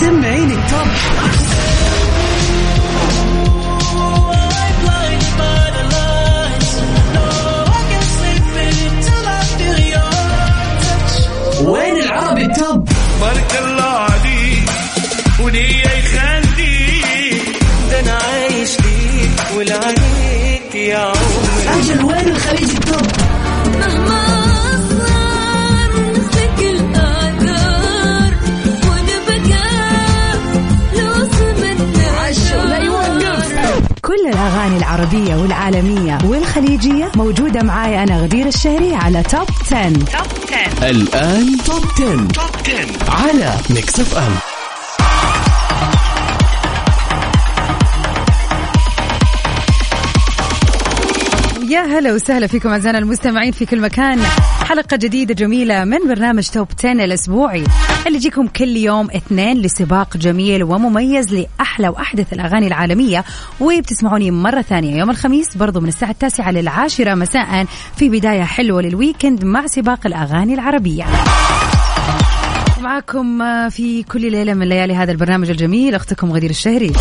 سمعيني التوب وين العربي التوب بارك الله عليك وليه يخليك ده أنا عايش ليك ولعليك يا عمري أجل وين الخليج؟ كل الأغاني العربية والعالمية والخليجية موجودة معاي أنا غدير الشهري على Top 10. Top 10 الآن Top 10. Top 10 على Mix FM يا هلا وسهلا فيكم أعزائنا المستمعين في كل مكان حلقة جديدة جميلة من برنامج Top 10 الأسبوعي. اللي يجيكم كل يوم اثنين لسباق جميل ومميز لأحلى وأحدث الأغاني العالمية. وبتسمعوني مرة ثانية يوم الخميس برضو من الساعة التاسعة للعاشرة مساء. في بداية حلوة للويكند مع سباق الأغاني العربية. معكم في كل ليلة من ليالي هذا البرنامج الجميل أختكم غدير الشهري.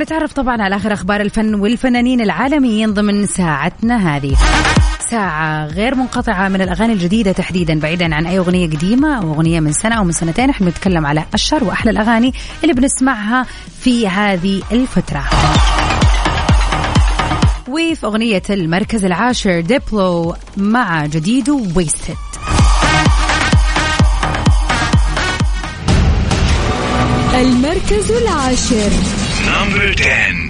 نتعرف طبعا على آخر أخبار الفن والفنانين العالميين ضمن ساعتنا هذه. ساعة غير منقطعة من الأغاني الجديدة تحديدا بعيدا عن أي أغنية قديمة أو أغنية من سنة أو من سنتين إحنا بنتكلم على أشهر وأحلى الأغاني اللي بنسمعها في هذه الفترة. وفي أغنية المركز العاشر ديبلو مع جديده ويستد المركز العاشر. Number 10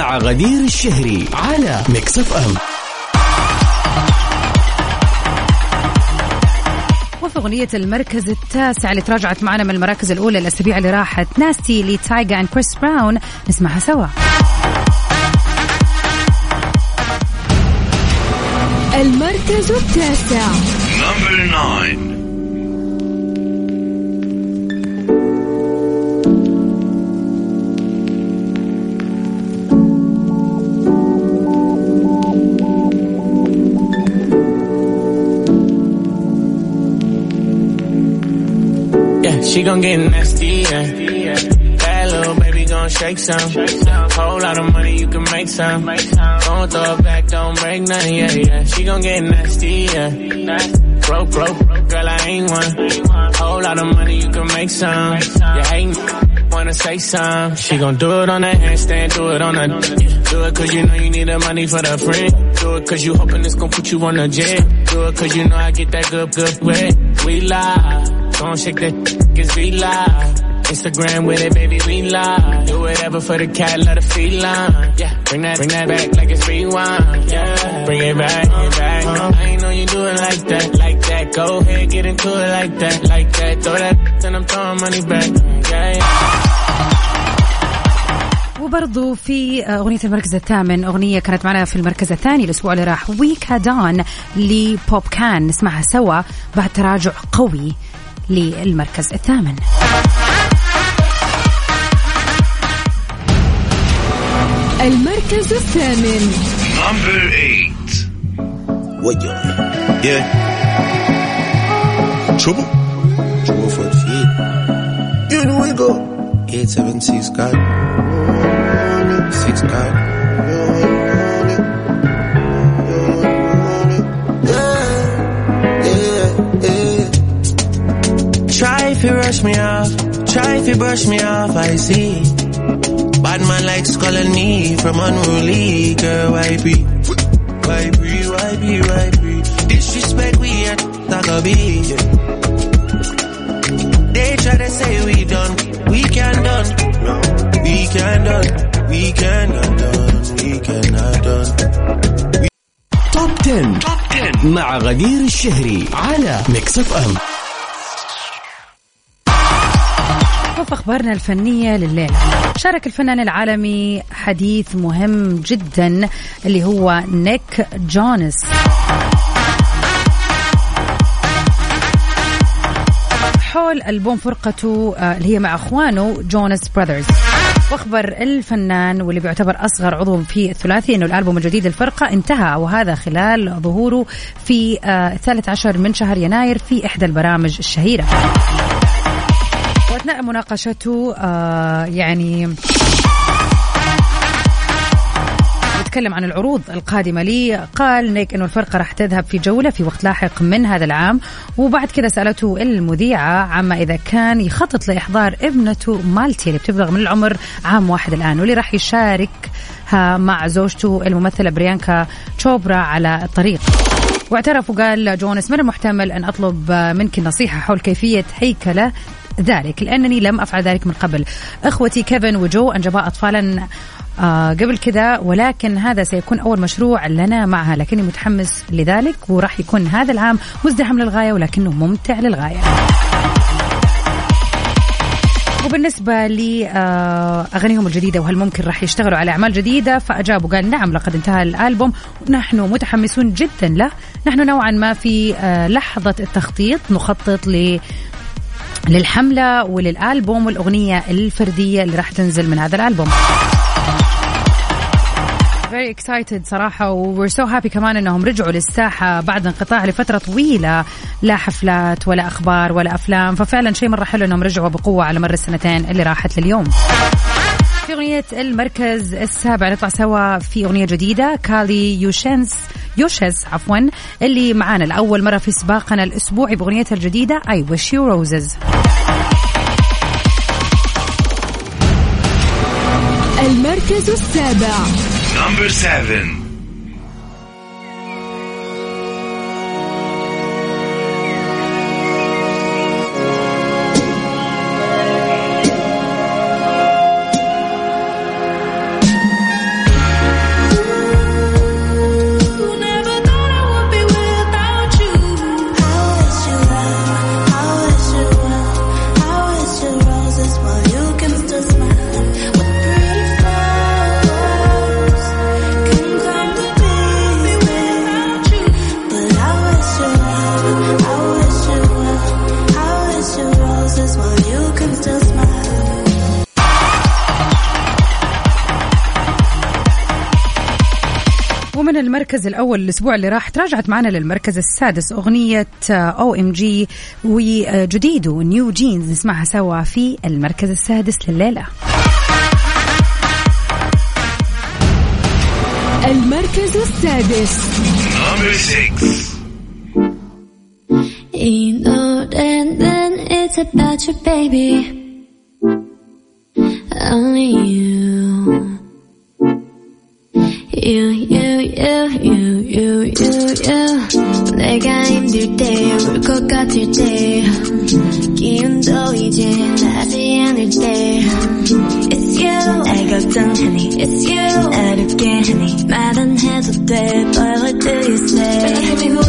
مع غدير الشهري على Mix FM. وفي أغنية المركز التاسع اللي تراجعت معنا من المراكز الأولى الأسابيع اللي راحت ناستي لتايجا and كريس براون نسمعها سوا. المركز التاسع. Number 9 she gon' get nasty, yeah. Bad little baby gon' shake some. Whole lot of money, you can make some. Don't throw it back, don't break nothing, yeah, yeah. She gon' get nasty, yeah. Broke, broke, girl, I ain't one. Whole lot of money, you can make some. You hating, wanna say some. She gon' do it on the handstand, do it on the. Do it cause you know you need the money for the friend. Do it cause you hoping it's gon' put you on the jet. Do it cause you know I get that good, good way. We lie. Gon' shake that, cause we live. Instagram with it, baby, we live. Do whatever for the cat, let her feline. Yeah, bring that, bring that back like it's rewind. Yeah, bring it back, bring it back. I ain't know you do it like that, like that. Go ahead, get into it like that, like that. Throw that, then I'm throwing money back. Yeah, yeah. وبرضو في أغنية المركز الثامن أغنية كانت معنا في المركز الثاني الأسبوع اللي راح ويكا دان لبوب كان نسمعها سوا بعد تراجع قوي للمركز الثامن. المركز الثامن. نمبر 8 ويا يا شوفوا. شوفوا فوت في يو نو وي جو 876 كات 6 كات Try if you rush me off. Try if you brush me off, I see. Bad man likes calling me from unruly. Girl, why be? Why be? Why be? Why be? Disrespect we at Tagabi. They try to say we done. We can done. We can done. We cannot done. We cannot done. توب 10. مع غدير الشهري على Mix FM نشوف أخبارنا الفنية لليله شارك الفنان العالمي حديث مهم جدا اللي هو نيك جونس. حول ألبوم فرقته آه، اللي هي مع أخوانه جونس براذرز. وأخبر الفنان واللي بيعتبر أصغر عضو في الثلاثي إنه الألبوم الجديد للفرقه انتهى وهذا خلال ظهوره في آه، الثالث عشر من شهر يناير في إحدى البرامج الشهيرة. وأثناء مناقشته آه، يعني يتكلم عن العروض القادمة لي قال نيك أنه الفرقة راح تذهب في جولة في وقت لاحق من هذا العام. وبعد كذا سألته المذيعة عما إذا كان يخطط لإحضار ابنته مالتي اللي بتبلغ من العمر عام واحد الآن واللي راح يشاركها مع زوجته الممثلة بريانكا تشوبرا على الطريق. واعترف وقال جونس من المحتمل أن أطلب منك نصيحة حول كيفية هيكلة ذلك لأنني لم أفعل ذلك من قبل. إخوتي كيفن وجو أنجبا أطفالا آه قبل كذا ولكن هذا سيكون أول مشروع لنا معها لكني متحمس لذلك وراح يكون هذا العام مزدحم للغاية ولكنه ممتع للغاية. وبالنسبة لأغانيهم الجديدة وهل ممكن راح يشتغلوا على أعمال جديدة؟ فأجاب وقال نعم لقد انتهى الألبوم. ونحن متحمسون جدا له. نحن نوعا ما في آه، لحظة التخطيط نخطط للحملة وللألبوم والأغنية الفردية اللي راح تنزل من هذا الألبوم. Very excited صراحة و we're so happy كمان إنهم رجعوا للساحة بعد انقطاع لفترة طويلة. لا حفلات ولا أخبار ولا أفلام ففعلا شيء مرة حلو إنهم رجعوا بقوة على مر السنتين اللي راحت لليوم. في أغنية المركز السابع نطلع سوا في أغنية جديدة كالي يوشنس يوشز عفوا اللي معانا لأول مرة في سباقنا الأسبوعي بأغنيتها الجديدة I Wish You Roses. المركز السابع Number seven. المركز الأول الأسبوع اللي راح تراجعت معنا للمركز السادس أغنية OMG وجديده نيو جينز نسمعها سوا في المركز السادس لليلة المركز السادس Number six. You know that then it's about your baby. You, you, you, you, you, you, you. 내가 힘들 때, 울 것 같을 때. 기운도 이제 나지 않을 때. It's you. 날 걱정하니. It's you. 나를 웃게 하니. 말은 해도 돼, but what do you say?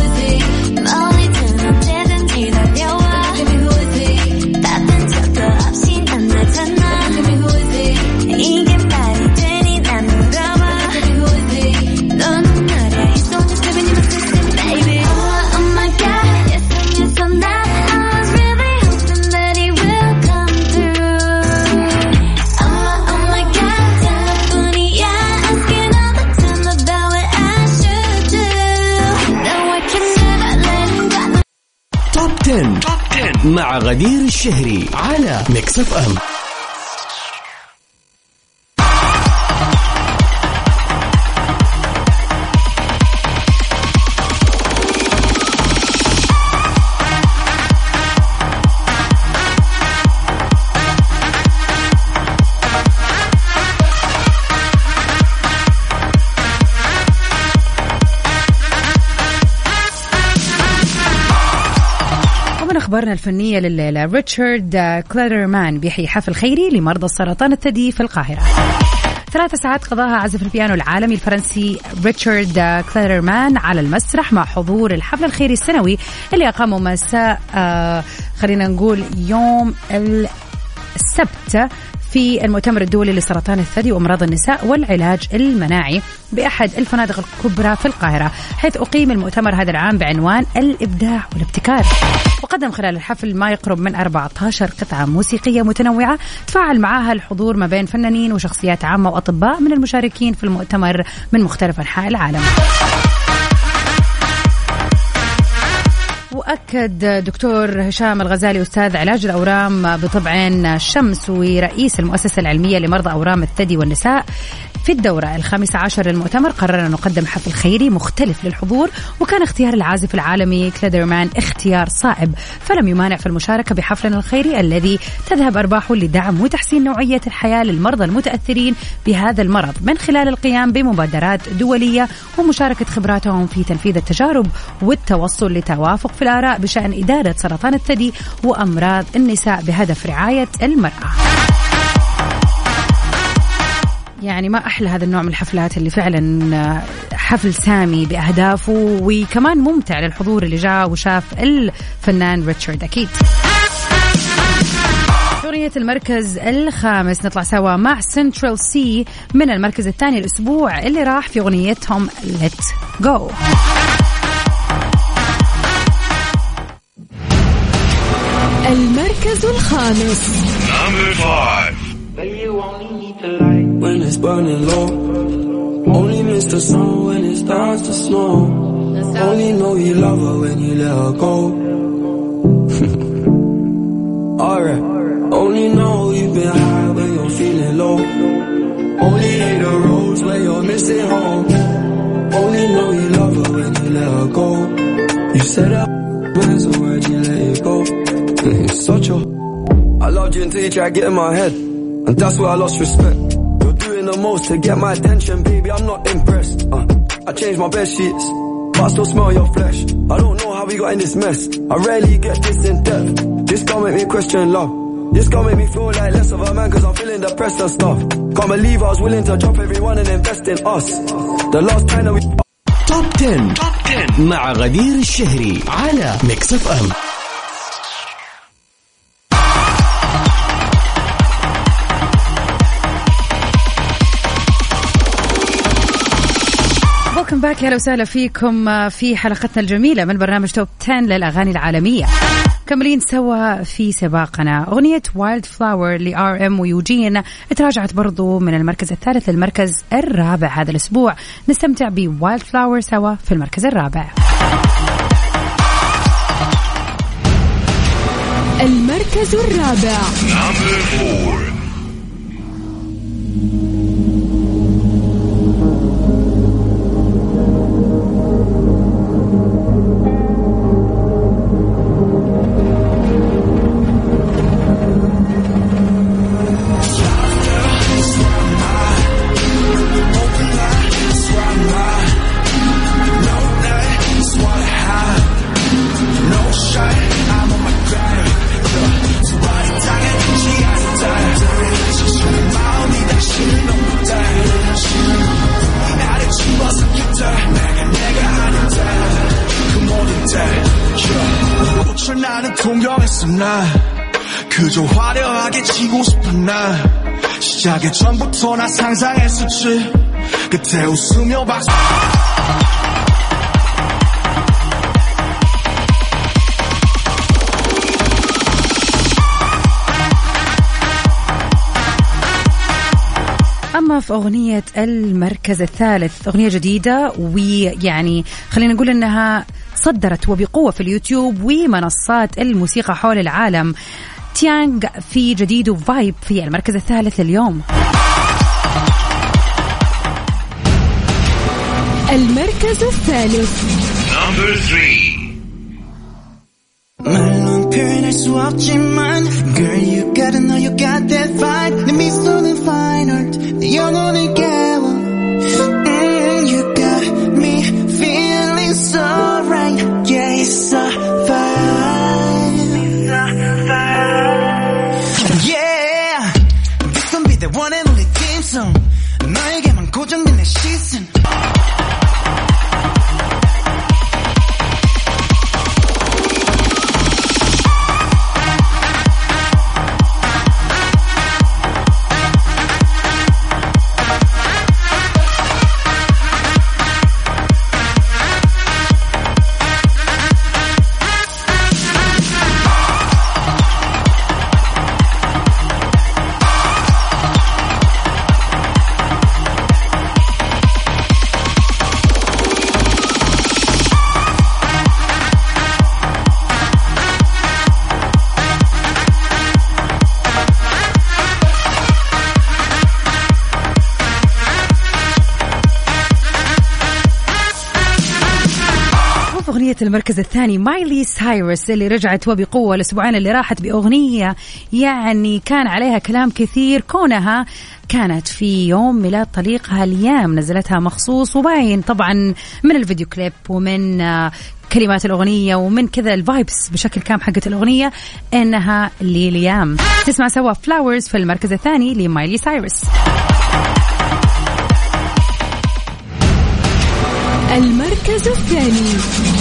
10. توب 10 مع غدير الشهري على ميكس اف ام ومن أخبارنا الفنية لليلة ريتشارد كليرمان بيحيي حفل خيري لمرضى السرطان الثدي في القاهرة. ثلاث ساعات قضاها عازف البيانو العالمي الفرنسي ريتشارد كليرمان على المسرح مع حضور الحفل الخيري السنوي اللي أقامه مساء آه خلينا نقول يوم السبت. في المؤتمر الدولي لسرطان الثدي وأمراض النساء والعلاج المناعي بأحد الفنادق الكبرى في القاهرة حيث أقيم المؤتمر هذا العام بعنوان الإبداع والابتكار. وقدم خلال الحفل ما يقرب من 14 قطعة موسيقية متنوعة تفاعل معها الحضور ما بين فنانين وشخصيات عامة وأطباء من المشاركين في المؤتمر من مختلف أنحاء العالم. واكد دكتور هشام الغزالي أستاذ علاج الأورام بطبع الشمس ورئيس المؤسسة العلمية لمرضى أورام الثدي والنساء في الدورة الخامسة عشر للمؤتمر. قررنا نقدم حفل خيري مختلف للحضور وكان اختيار العازف العالمي كليدرمان اختيار صائب. فلم يمانع في المشاركة بحفلنا الخيري الذي تذهب أرباحه لدعم وتحسين نوعية الحياة للمرضى المتأثرين بهذا المرض. من خلال القيام بمبادرات دولية ومشاركة خبراتهم في تنفيذ التجارب والتوصل لتوافق في الآراء بشأن إدارة سرطان الثدي وأمراض النساء بهدف رعاية المرأة. يعني ما أحلى هذا النوع من الحفلات اللي فعلا حفل سامي بأهدافه وكمان ممتع للحضور اللي جاء وشاف الفنان ريتشارد أكيد. أغنية المركز الخامس نطلع سوا مع سنترال سي من المركز الثاني الأسبوع اللي راح في أغنيتهم Let Go المركز الخامس Number five. when it's burning low. Only miss the sun when it starts to snow. Only know you love her when you let her go. Alright. Only know you've been high when you're feeling low. Only hate the roads when you're missing home. Only know you love her when you let her go. You said that I loved you until you tried getting my head. And that's where I lost respect. You're doing the most to get my attention, baby. I'm not impressed. Uh, I changed my bed sheets, but I still smell your flesh. I don't know how we got in this mess. I rarely get this in depth. This gon' make me question love. This gon' make me feel like less of a man cause I'm feeling depressed and stuff. Can't believe I was willing to drop everyone and invest in us. The last time that we توب 10. توب 10 مع غدير الشهري على ميكس اف ام back يا أهلا وسهلا فيكم في حلقتنا الجميلة من برنامج Top 10 للأغاني العالمية. مكملين سوا في سباقنا. أغنية Wild Flower ل RM ويوجين تراجعت برضو من المركز الثالث للمركز الرابع هذا الأسبوع. نستمتع ب Wild Flower سوا في المركز الرابع. المركز الرابع. Number four. 꽃을 나는 동경했어 나 그저 화려하게 지고 싶은 나 시작의 전부터 나 상상했었지 그때 웃으며 박수 أما في أغنية المركز الثالث أغنية جديدة ويعني خلينا نقول أنها تصدرت وبقوة في اليوتيوب ومنصات الموسيقى حول العالم تيانغ في جديد وفايب في المركز الثالث اليوم المركز الثالث Number three. Girl, you gotta know you got that vibe. Let me slow and out. You're The unknown 원앤 only 갬성 너에게만 고정된 내 시선 المركز الثاني مايلي سايرس اللي رجعت وبقوة الأسبوعين اللي راحت بأغنية يعني كان عليها كلام كثير كونها كانت في يوم ميلاد طليقها ليام نزلتها مخصوص وباين طبعا من ال video clip ومن آه، كلمات الأغنية ومن كذا ال vibes بشكل عام حقت الأغنية إنها لليام تسمع سوا Flowers في المركز الثاني لمايلي سايرس. المركز الثاني.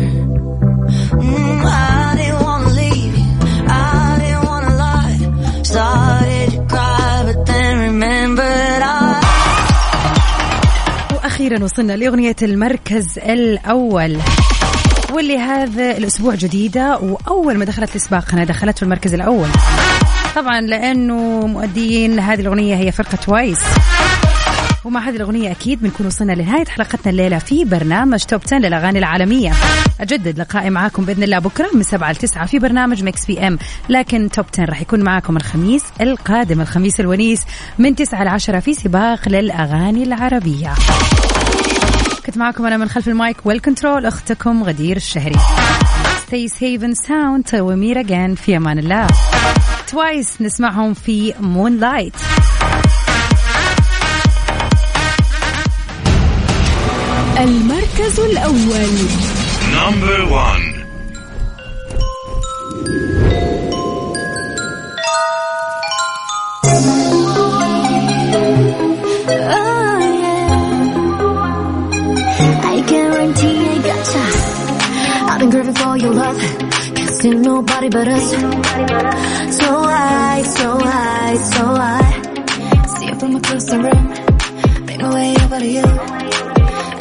وأخيرا وصلنا لأغنية المركز الأول. واللي هذا الأسبوع جديدة وأول ما دخلت لسباقنا دخلت في المركز الأول. طبعا لأنه مؤديين هذه الأغنية هي فرقة توايس ومع هذه الأغنية أكيد بنكون وصلنا لنهاية حلقتنا الليلة في برنامج Top 10 للأغاني العالمية. أجدد لقائي معاكم بإذن الله بكرة من 7 ل 9 في برنامج Mix PM. لكن Top 10 راح يكون معاكم الخميس القادم الخميس الونيس من 9 ل 10 في سباق للأغاني العربية. كنت معكم أنا من خلف ال mic. وال control أختكم غدير الشهري. Stay safe and sound و meet you again في أمان الله. توايس نسمعهم في Moonlight المركز الأول. Number 1 but us. So high, so high, so high. See it from across the room. Make my way over to you.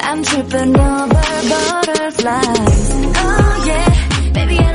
I'm tripping over butterflies. Oh yeah, baby I